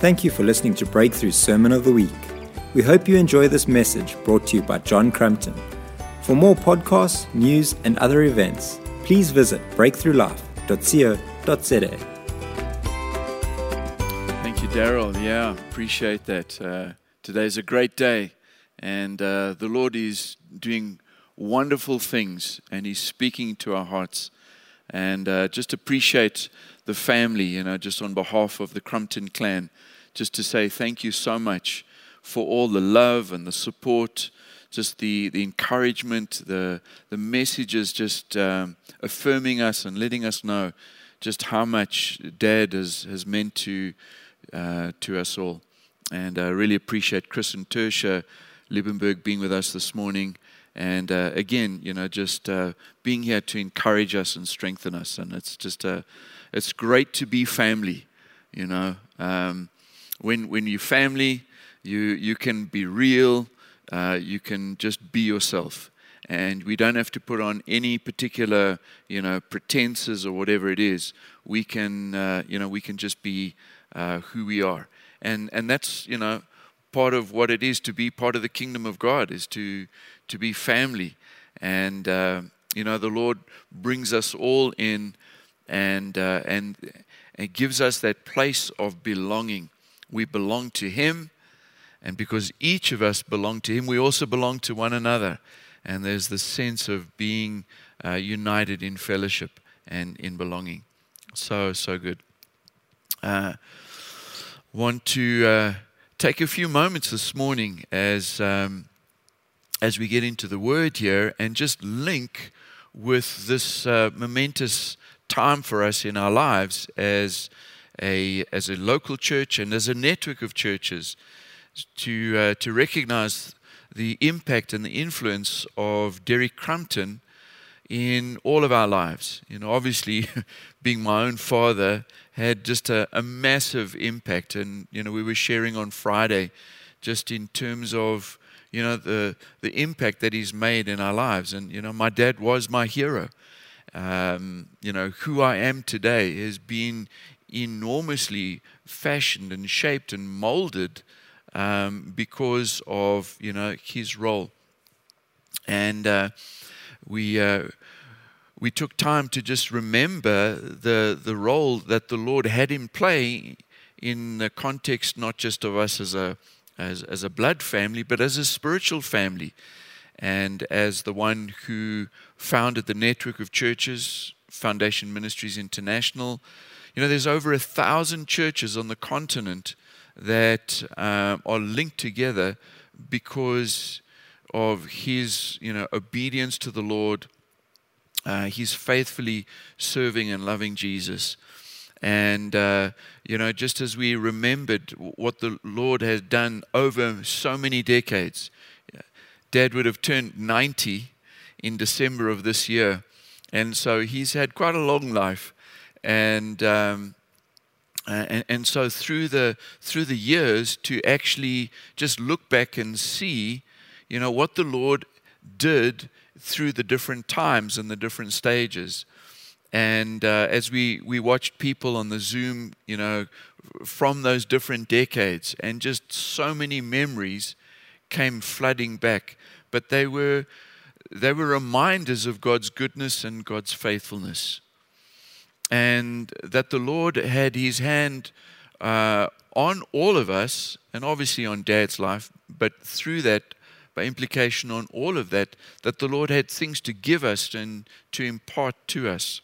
Thank you for listening to Breakthru Sermon of the Week. We hope you enjoy this message brought to you by John Crumpton. For more podcasts, news, and other events, please visit breakthrulife.co.za. Thank you, Daryl. Yeah, appreciate that. Uh, today's a great day, and uh, the Lord is doing wonderful things, and He's speaking to our hearts. And uh, just appreciate the family, you know, just on behalf of the Crumpton clan, just to say thank you so much for all the love and the support, just the, the encouragement, the, the messages just um, affirming us and letting us know just how much Dad has, has meant to, uh, to us all. And I really appreciate Chris and Tersha Liebenberg being with us this morning. And uh, again, you know, just uh, being here to encourage us and strengthen us. And it's just a, it's great to be family, you know. Um, when, when you're family, you, you can be real, uh, you can just be yourself. And we don't have to put on any particular, you know, pretenses or whatever it is. We can, uh, you know, we can just be uh, who we are. And, and that's, you know, part of what it is to be part of the kingdom of God, is to, to be family. And, uh, you know, the Lord brings us all in and, uh, and it gives us that place of belonging. We belong to Him, and because each of us belong to Him, we also belong to one another. And there's the sense of being uh, united in fellowship and in belonging. So, so good. Uh, want to uh, take a few moments this morning as, um, as we get into the Word here and just link with this uh, momentous time for us in our lives as a, as a local church and as a network of churches to, uh, to recognize the impact and the influence of Derek Crumpton in all of our lives. You know, obviously, being my own father had just a, a, massive impact. And, you know, we were sharing on Friday just in terms of, you know, the, the impact that he's made in our lives. And, you know, my dad was my hero um, you know, who I am today has been enormously fashioned and shaped and molded um, because of, you know, his role. And uh, we, uh, we took time to just remember the, the role that the Lord had him play in the context not just of us as a, as, as a blood family, but as a spiritual family and as the one who founded the network of churches, Foundation Ministries International. You know, there's over a thousand churches on the continent that uh, are linked together because of his, you know, obedience to the Lord. Uh, he's faithfully serving and loving Jesus. And, uh, you know, just as we remembered what the Lord has done over so many decades, Dad would have turned 90 in December of this year. And so he's had quite a long life. And, um, and, and so through the, through the years, to actually just look back and see, you know, what the Lord did through the different times and the different stages. And uh, as we, we watched people on the Zoom, you know, from those different decades, and just so many memories came flooding back, but they were, they were reminders of God's goodness and God's faithfulness. And that the Lord had his hand uh, on all of us, and obviously on dad's life, but through that, by implication on all of that, that the Lord had things to give us and to impart to us.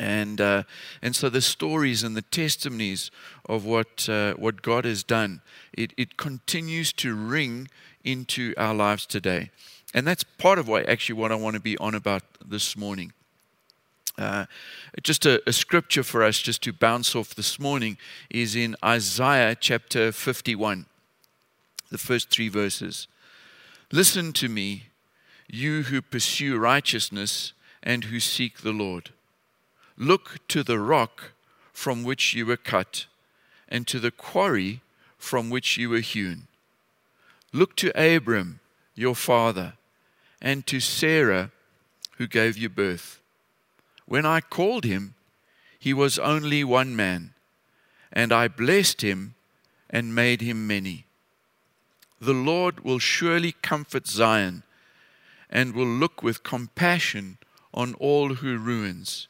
And, uh, and so the stories and the testimonies of what, uh, what God has done, it, it continues to ring into our lives today. And that's part of what actually what I want to be on about this morning. Uh, just a, a, scripture for us just to bounce off this morning is in Isaiah chapter 51, the first three verses. Listen to me, you who pursue righteousness and who seek the Lord. Look to the rock from which you were cut, and to the quarry from which you were hewn. Look to Abram, your father, and to Sarah, who gave you birth. When I called him, he was only one man, and I blessed him and made him many. The Lord will surely comfort Zion and will look with compassion on all her ruins.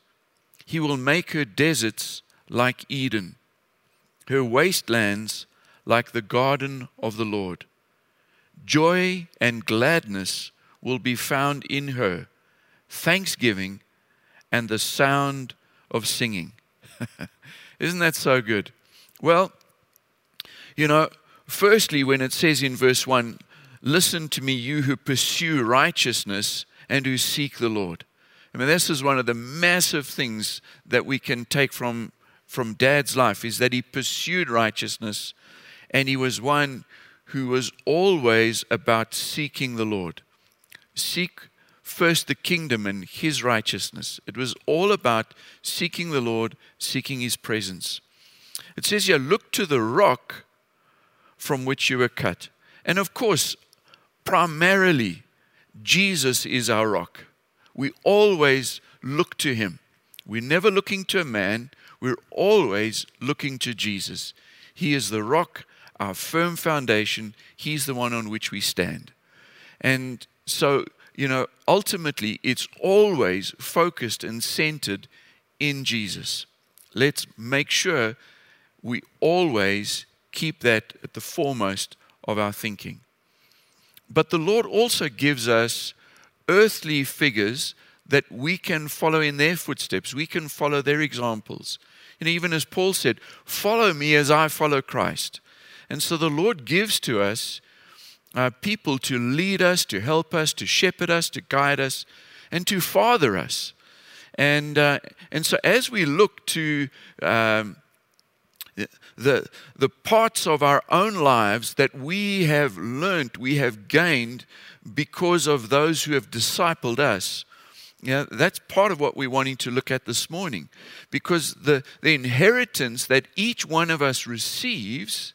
He will make her deserts like Eden, her wastelands like the garden of the Lord. Joy and gladness will be found in her, thanksgiving and the sound of singing. Isn't that so good? Well, you know, firstly, when it says in verse 1, Listen to me, you who pursue righteousness and who seek the Lord. I mean, this is one of the massive things that we can take from, from dad's life is that he pursued righteousness and he was one who was always about seeking the Lord. Seek first the kingdom and his righteousness. It was all about seeking the Lord, seeking his presence. It says here, look to the rock from which you were cut. And of course, primarily, Jesus is our rock. We always look to him. We're never looking to a man, we're always looking to Jesus. He is the rock, our firm foundation. He's the one on which we stand. And so, you know, ultimately, it's always focused and centered in Jesus. Let's make sure we always keep that at the foremost of our thinking. But the Lord also gives us earthly figures that we can follow in their footsteps. We can follow their examples. And even as Paul said, follow me as I follow Christ. And so the Lord gives to us uh, people to lead us, to help us, to shepherd us, to guide us, and to father us. And, uh, and so as we look to um, the, the parts of our own lives that we have learned, we have gained because of those who have discipled us. Yeah, that's part of what we're wanting to look at this morning. Because the, the inheritance that each one of us receives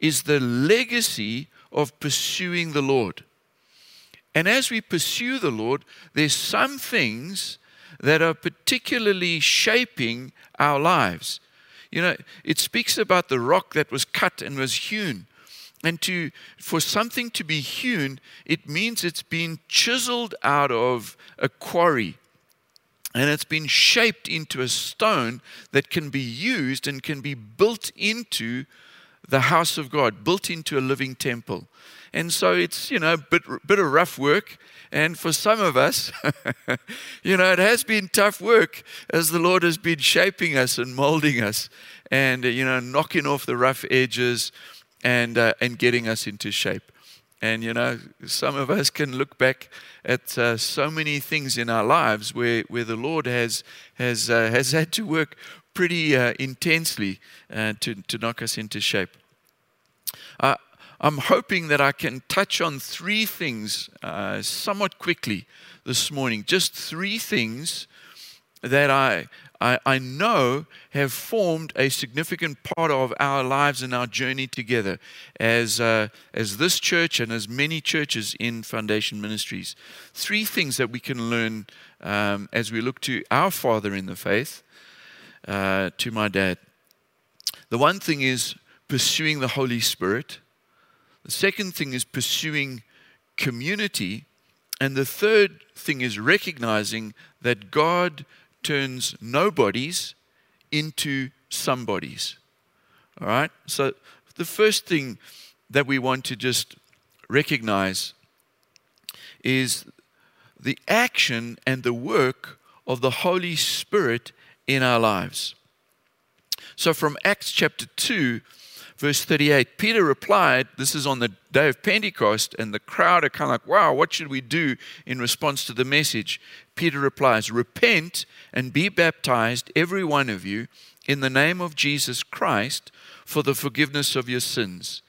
is the legacy of pursuing the Lord. And as we pursue the Lord, there's some things that are particularly shaping our lives. You know, it speaks about the rock that was cut and was hewn. And to for something to be hewn, it means it's been chiseled out of a quarry. And it's been shaped into a stone that can be used and can be built into the house of God, built into a living temple. And so it's, you know, a bit, bit of rough work. And for some of us, you know, it has been tough work as the Lord has been shaping us and molding us and, you know, knocking off the rough edges and, uh, and getting us into shape. And, you know, some of us can look back at uh, so many things in our lives where, where the Lord has, has, uh, has had to work pretty uh, intensely uh, to, to knock us into shape. I'm hoping that I can touch on three things uh, somewhat quickly this morning. Just three things that I, I, I, know have formed a significant part of our lives and our journey together as, uh, as this church and as many churches in Foundation Ministries. Three things that we can learn um, as we look to our Father in the faith, uh, to my dad. The one thing is pursuing the Holy Spirit. The second thing is pursuing community. And the third thing is recognizing that God turns nobodies into somebodies. All right? So, the first thing that we want to just recognize is the action and the work of the Holy Spirit in our lives. So, from Acts chapter 2, verse 38, Peter replied, This is on the day of Pentecost, and the crowd are kind of like, Wow, what should we do in response to the message? Peter replies, Repent and be baptized, every one of you, in the name of Jesus Christ for the forgiveness of your sins,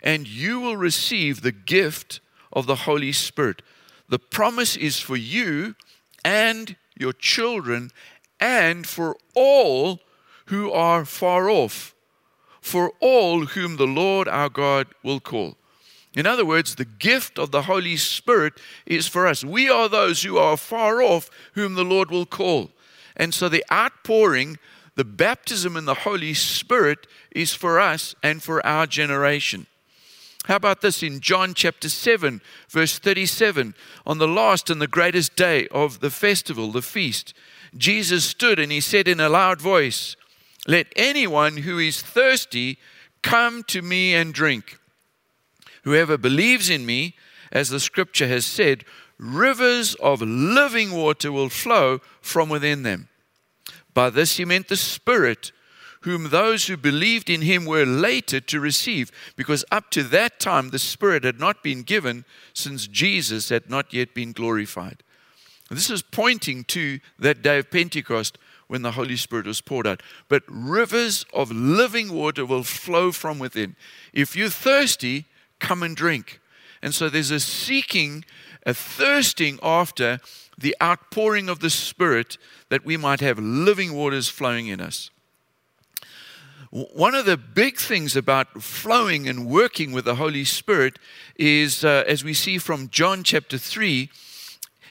and you will receive the gift of the Holy Spirit. The promise is for you and your children and for all who are far off for all whom the Lord our God will call. In other words, the gift of the Holy Spirit is for us. We are those who are far off, whom the Lord will call. And so the outpouring the baptism in the Holy Spirit is for us and for our generation. How about this in John chapter 7, verse 37? On the last and the greatest day of the festival, the feast, Jesus stood and he said in a loud voice, Let anyone who is thirsty come to me and drink. Whoever believes in me, as the scripture has said, rivers of living water will flow from within them. By this he meant the Spirit whom those who believed in him were later to receive, because up to that time the Spirit had not been given, since Jesus had not yet been glorified. This is pointing to that day of Pentecost when the Holy Spirit was poured out. But rivers of living water will flow from within. If you're thirsty, come and drink. And so there's a seeking, a thirsting after the outpouring of the Spirit that we might have living waters flowing in us. One of the big things about flowing and working with the Holy Spirit is, uh, as we see from John chapter 3,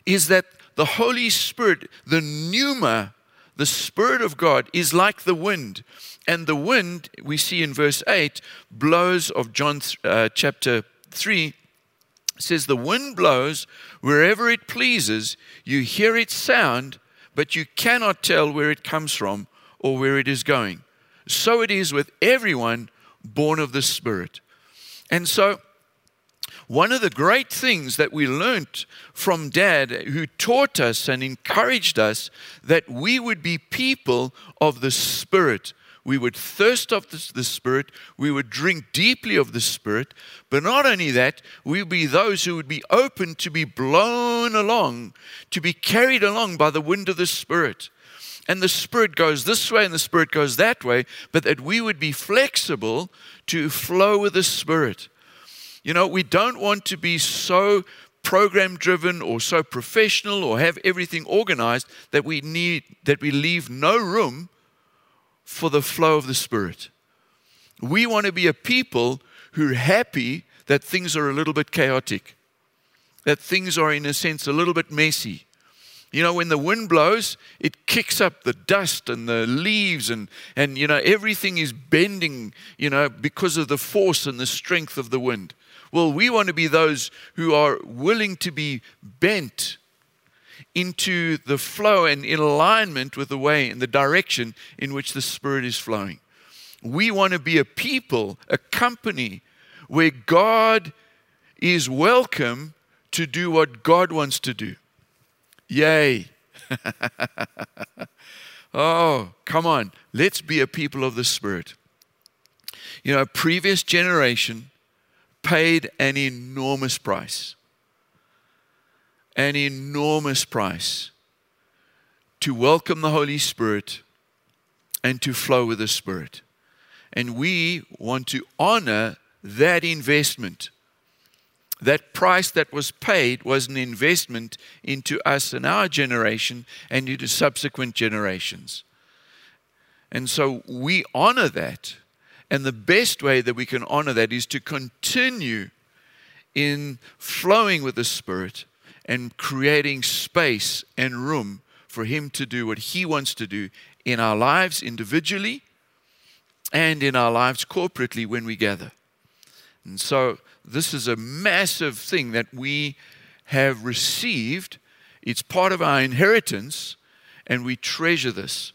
is that the Holy Spirit, the pneuma, the Spirit of God, is like the wind. And the wind, we see in verse 8, blows of John uh, chapter 3, says, The wind blows wherever it pleases. You hear its sound, but you cannot tell where it comes from or where it is going so it is with everyone born of the Spirit. And so, one of the great things that we learned from Dad, who taught us and encouraged us that we would be people of the Spirit. We would thirst after the Spirit. We would drink deeply of the Spirit. But not only that, we would be those who would be open to be blown along, to be carried along by the wind of the Spirit and the Spirit goes this way and the Spirit goes that way, but that we would be flexible to flow with the Spirit. You know, we don't want to be so program driven or so professional or have everything organized that we need that we leave no room for the flow of the Spirit. We want to be a people who are happy that things are a little bit chaotic, that things are, in a sense, a little bit messy you know, when the wind blows, it kicks up the dust and the leaves, and, and, you know, everything is bending, you know, because of the force and the strength of the wind. Well, we want to be those who are willing to be bent into the flow and in alignment with the way and the direction in which the Spirit is flowing. We want to be a people, a company where God is welcome to do what God wants to do. Yay. oh, come on. Let's be a people of the Spirit. You know, a previous generation paid an enormous price. An enormous price to welcome the Holy Spirit and to flow with the Spirit. And we want to honor that investment that price that was paid was an investment into us and our generation and into subsequent generations. And so we honor that. And the best way that we can honor that is to continue in flowing with the Spirit and creating space and room for Him to do what He wants to do in our lives individually and in our lives corporately when we gather. And so this is a massive thing that we have received. It's part of our inheritance, and we treasure this.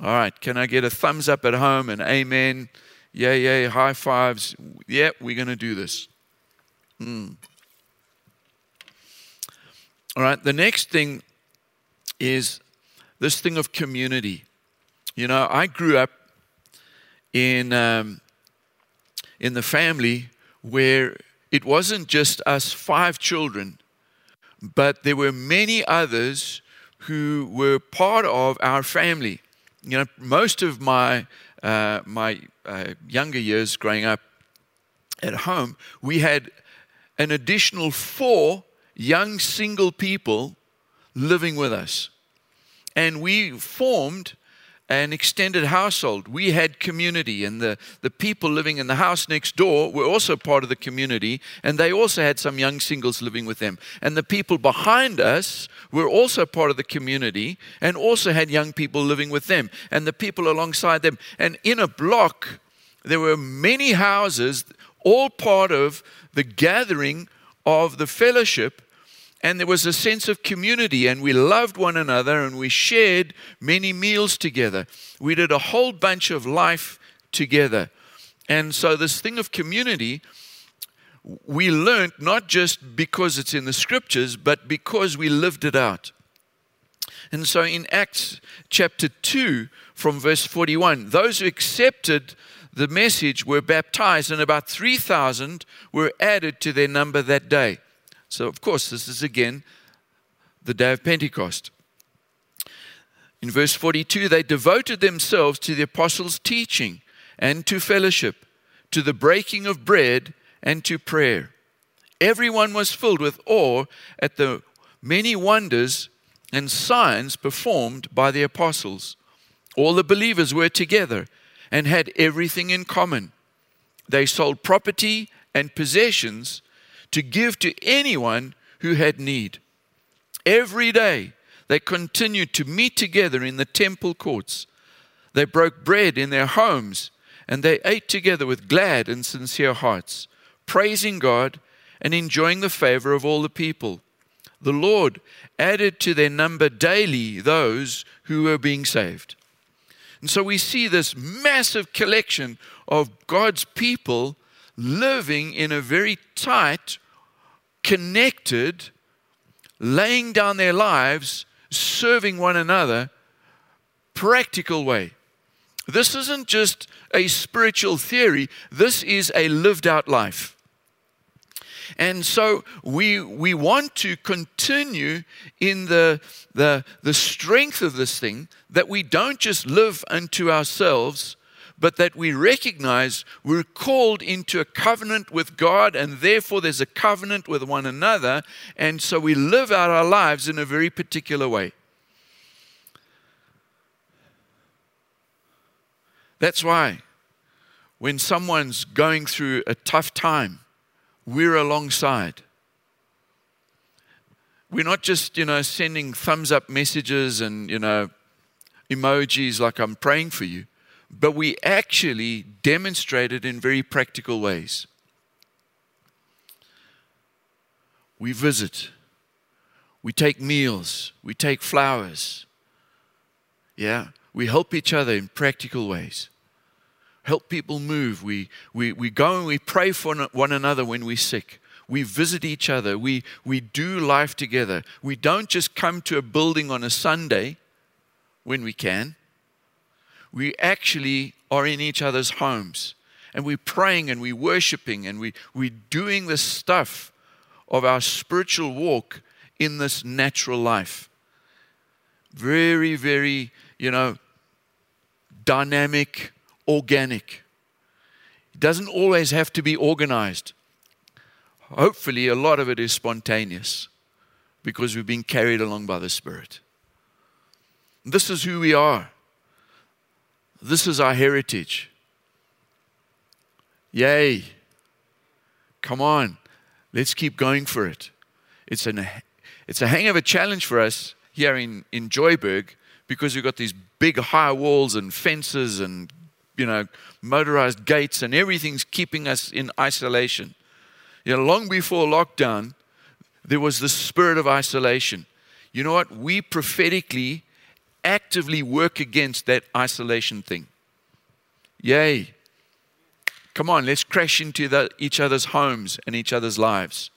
All right, can I get a thumbs up at home and amen? Yay, yay, high fives. Yeah, we're going to do this. Hmm. All right, the next thing is this thing of community. You know, I grew up in, um, in the family where it wasn't just us five children, but there were many others who were part of our family. You know, most of my uh, my uh, younger years growing up at home, we had an additional four young single people living with us, and we formed an extended household. We had community, and the, the people living in the house next door were also part of the community, and they also had some young singles living with them. And the people behind us were also part of the community and also had young people living with them, and the people alongside them. And in a block, there were many houses, all part of the gathering of the fellowship and there was a sense of community, and we loved one another, and we shared many meals together. We did a whole bunch of life together. And so, this thing of community, we learned not just because it's in the scriptures, but because we lived it out. And so, in Acts chapter 2, from verse 41, those who accepted the message were baptized, and about 3,000 were added to their number that day. So, of course, this is again the day of Pentecost. In verse 42, they devoted themselves to the apostles' teaching and to fellowship, to the breaking of bread and to prayer. Everyone was filled with awe at the many wonders and signs performed by the apostles. All the believers were together and had everything in common. They sold property and possessions to give to anyone who had need. Every day they continued to meet together in the temple courts. They broke bread in their homes and they ate together with glad and sincere hearts, praising God and enjoying the favor of all the people. The Lord added to their number daily those who were being saved. And so we see this massive collection of God's people living in a very tight, connected, laying down their lives, serving one another, practical way. This isn't just a spiritual theory, this is a lived out life. And so we, we want to continue in the, the, the strength of this thing that we don't just live unto ourselves, but that we recognize we're called into a covenant with God, and therefore there's a covenant with one another, and so we live out our lives in a very particular way. That's why when someone's going through a tough time, we're alongside. We're not just, you know, sending thumbs up messages and, you know, emojis like I'm praying for you but we actually demonstrate it in very practical ways. We visit, we take meals, we take flowers. Yeah, we help each other in practical ways. Help people move. We, we, we go and we pray for one another when we're sick. We visit each other. We, we do life together. We don't just come to a building on a Sunday when we can we actually are in each other's homes and we're praying and we're worshiping and we, we're doing the stuff of our spiritual walk in this natural life. Very, very, you know, dynamic, organic. It doesn't always have to be organized. Hopefully, a lot of it is spontaneous because we've been carried along by the Spirit. This is who we are. This is our heritage. Yay. Come on. Let's keep going for it. It's, an, it's a hang of a challenge for us here in, in Joburg because we've got these big high walls and fences and you know motorized gates and everything's keeping us in isolation. You know, long before lockdown, there was the spirit of isolation. You know what? We prophetically actively work against that isolation thing. Yay. Come on, let's crash into the, each other's homes and each other's lives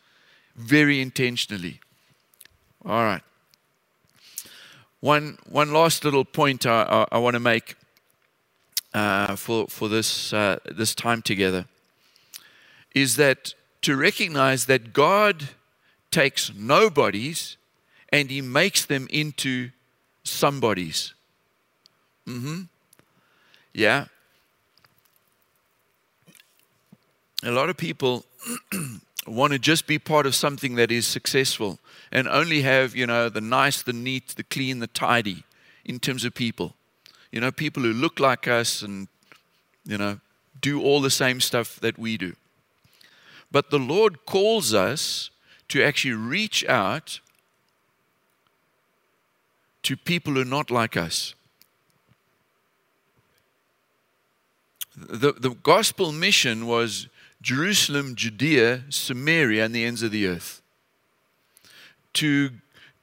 very intentionally. All right. One, one last little point I, I, I want to make uh, for, for this, uh, this time together is that to recognize that God takes nobodies and he makes them into somebody's. Mm-hmm. Yeah. A lot of people want to just be part of something that is successful and only have, you know, the nice, the neat, the clean, the tidy in terms of people. you know, people who look like us and, you know, do all the same stuff that we do. But the Lord calls us to actually reach out to people who are not like us. The, the gospel mission was Jerusalem, Judea, Samaria, and the ends of the earth. To,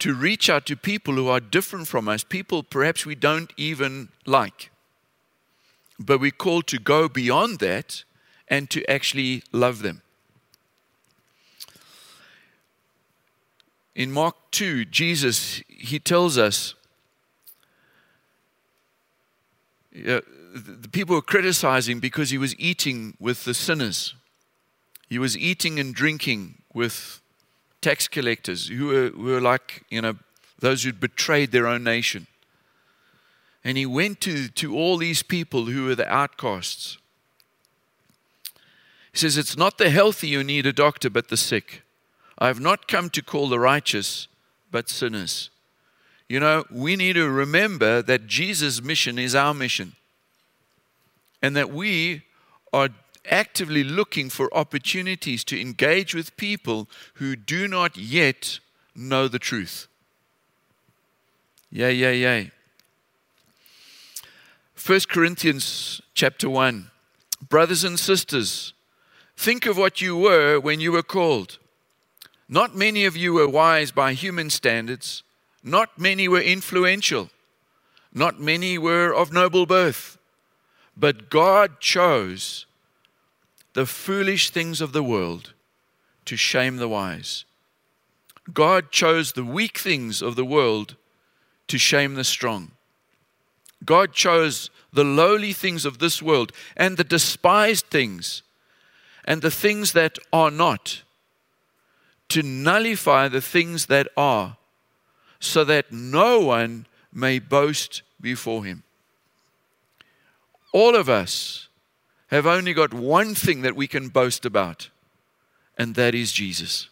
to reach out to people who are different from us, people perhaps we don't even like. But we're called to go beyond that and to actually love them. In Mark 2, Jesus, he tells us uh, the people were criticizing because he was eating with the sinners. He was eating and drinking with tax collectors who were, who were like, you know, those who'd betrayed their own nation. And he went to, to all these people who were the outcasts. He says, It's not the healthy who need a doctor, but the sick. I have not come to call the righteous, but sinners. You know, we need to remember that Jesus' mission is our mission. And that we are actively looking for opportunities to engage with people who do not yet know the truth. Yay, yay, yay. 1 Corinthians chapter 1. Brothers and sisters, think of what you were when you were called. Not many of you were wise by human standards, not many were influential, not many were of noble birth, but God chose the foolish things of the world to shame the wise. God chose the weak things of the world to shame the strong. God chose the lowly things of this world and the despised things and the things that are not to nullify the things that are, so that no one may boast before him. All of us have only got one thing that we can boast about, and that is Jesus.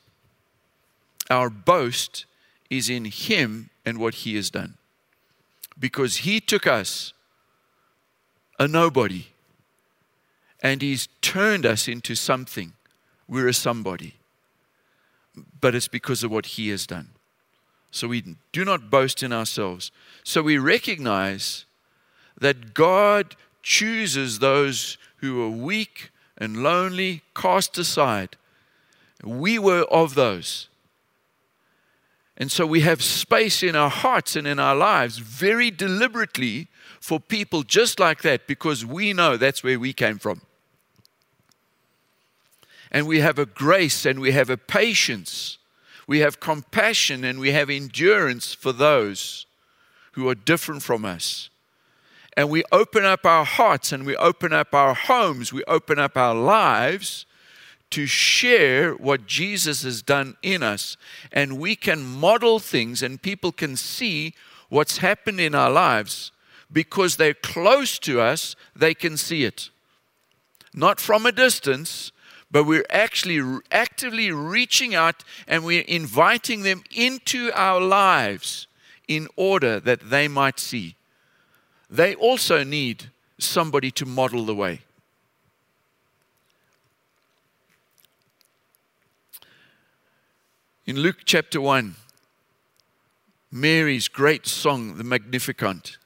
Our boast is in Him and what He has done. Because He took us, a nobody, and He's turned us into something. We're a somebody. But it's because of what He has done. So we do not boast in ourselves. So we recognize that God chooses those who are weak and lonely, cast aside. We were of those. And so we have space in our hearts and in our lives very deliberately for people just like that because we know that's where we came from. And we have a grace and we have a patience, we have compassion and we have endurance for those who are different from us and we open up our hearts and we open up our homes, we open up our lives to share what Jesus has done in us. And we can model things and people can see what's happened in our lives because they're close to us, they can see it. Not from a distance, but we're actually actively reaching out and we're inviting them into our lives in order that they might see they also need somebody to model the way. In Luke chapter 1, Mary's great song, the Magnificat,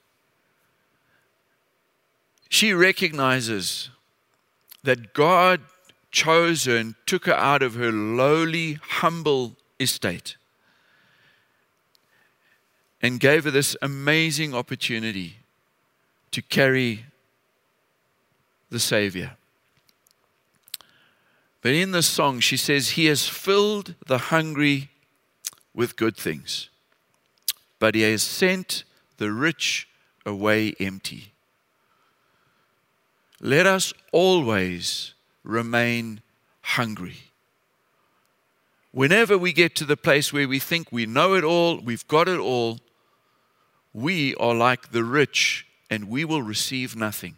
she recognizes that God chose her and took her out of her lowly, humble estate and gave her this amazing opportunity to carry the Savior. But in this song, she says, He has filled the hungry with good things, but He has sent the rich away empty. Let us always remain hungry. Whenever we get to the place where we think we know it all, we've got it all, we are like the rich and we will receive nothing.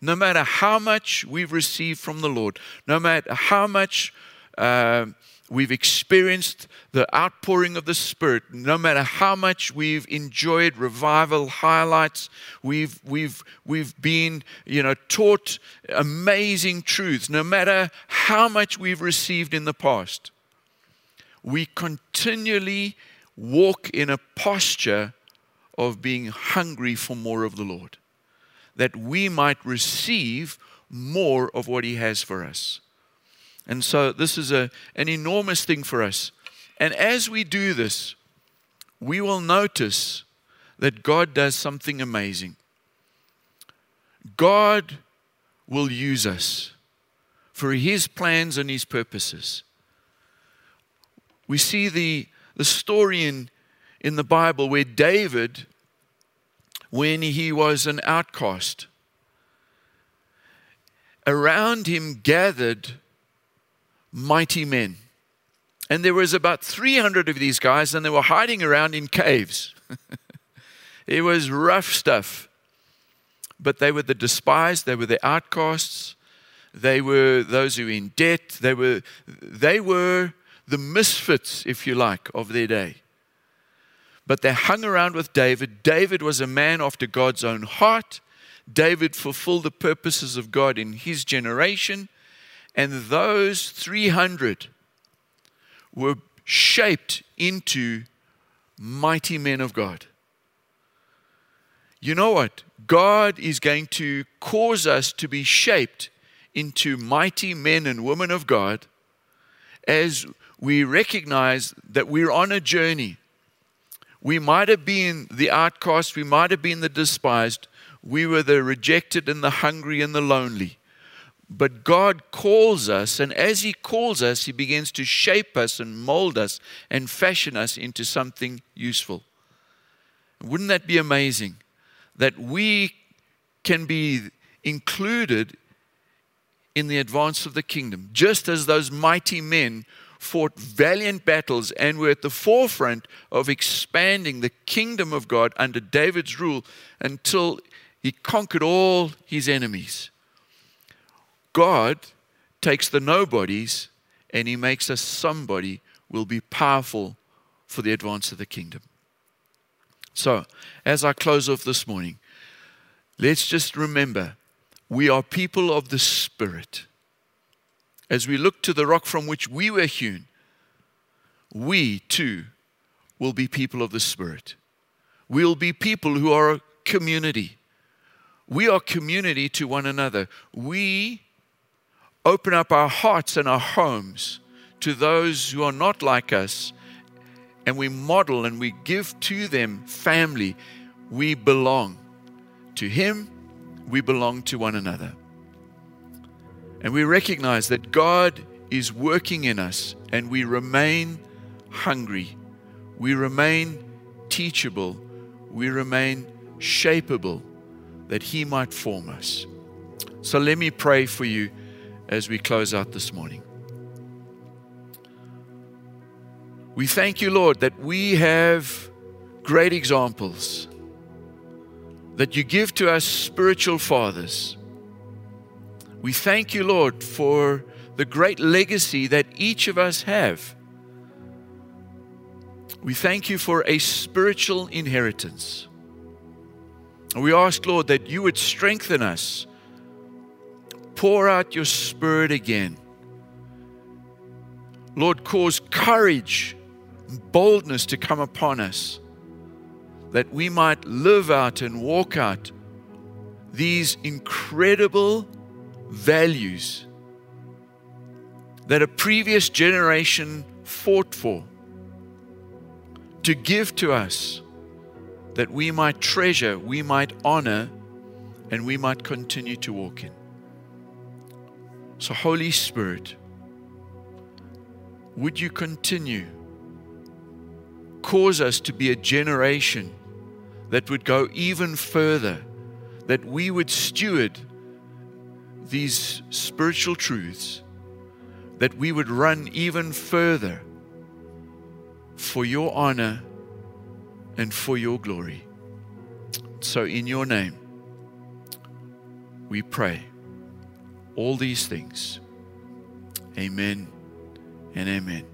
No matter how much we've received from the Lord, no matter how much uh, we've experienced the outpouring of the Spirit, no matter how much we've enjoyed revival highlights, we've, we've, we've been you know, taught amazing truths, no matter how much we've received in the past, we continually walk in a posture of being hungry for more of the Lord, that we might receive more of what He has for us. And so this is a, an enormous thing for us. And as we do this, we will notice that God does something amazing. God will use us for His plans and His purposes. We see the, the story in, in the Bible where David, when he was an outcast, around him gathered mighty men. And there was about 300 of these guys, and they were hiding around in caves. it was rough stuff. But they were the despised, they were the outcasts, they were those who were in debt, they were, they were the misfits, if you like, of their day. But they hung around with David. David was a man after God's own heart. David fulfilled the purposes of God in his generation. And those 300 were shaped into mighty men of God. You know what? God is going to cause us to be shaped into mighty men and women of God as we recognize that we're on a journey. We might have been the outcast, we might have been the despised, we were the rejected and the hungry and the lonely. But God calls us, and as He calls us, He begins to shape us and mold us and fashion us into something useful. Wouldn't that be amazing? That we can be included in the advance of the kingdom, just as those mighty men fought valiant battles and were at the forefront of expanding the kingdom of God under David's rule until he conquered all his enemies. God takes the nobodies and he makes us somebody will be powerful for the advance of the kingdom. So, as I close off this morning, let's just remember we are people of the Spirit. As we look to the rock from which we were hewn, we too will be people of the Spirit. We'll be people who are a community. We are community to one another. We open up our hearts and our homes to those who are not like us, and we model and we give to them family. We belong to Him, we belong to one another. And we recognize that God is working in us, and we remain hungry, we remain teachable, we remain shapeable, that He might form us. So let me pray for you as we close out this morning. We thank you, Lord, that we have great examples, that you give to us spiritual fathers. We thank you, Lord, for the great legacy that each of us have. We thank you for a spiritual inheritance. And we ask, Lord, that you would strengthen us pour out your spirit again. Lord, cause courage boldness to come upon us that we might live out and walk out these incredible values that a previous generation fought for to give to us that we might treasure, we might honor, and we might continue to walk in. So, Holy Spirit, would you continue? Cause us to be a generation that would go even further, that we would steward these spiritual truths, that we would run even further for your honor and for your glory. So, in your name, we pray all these things. Amen and amen.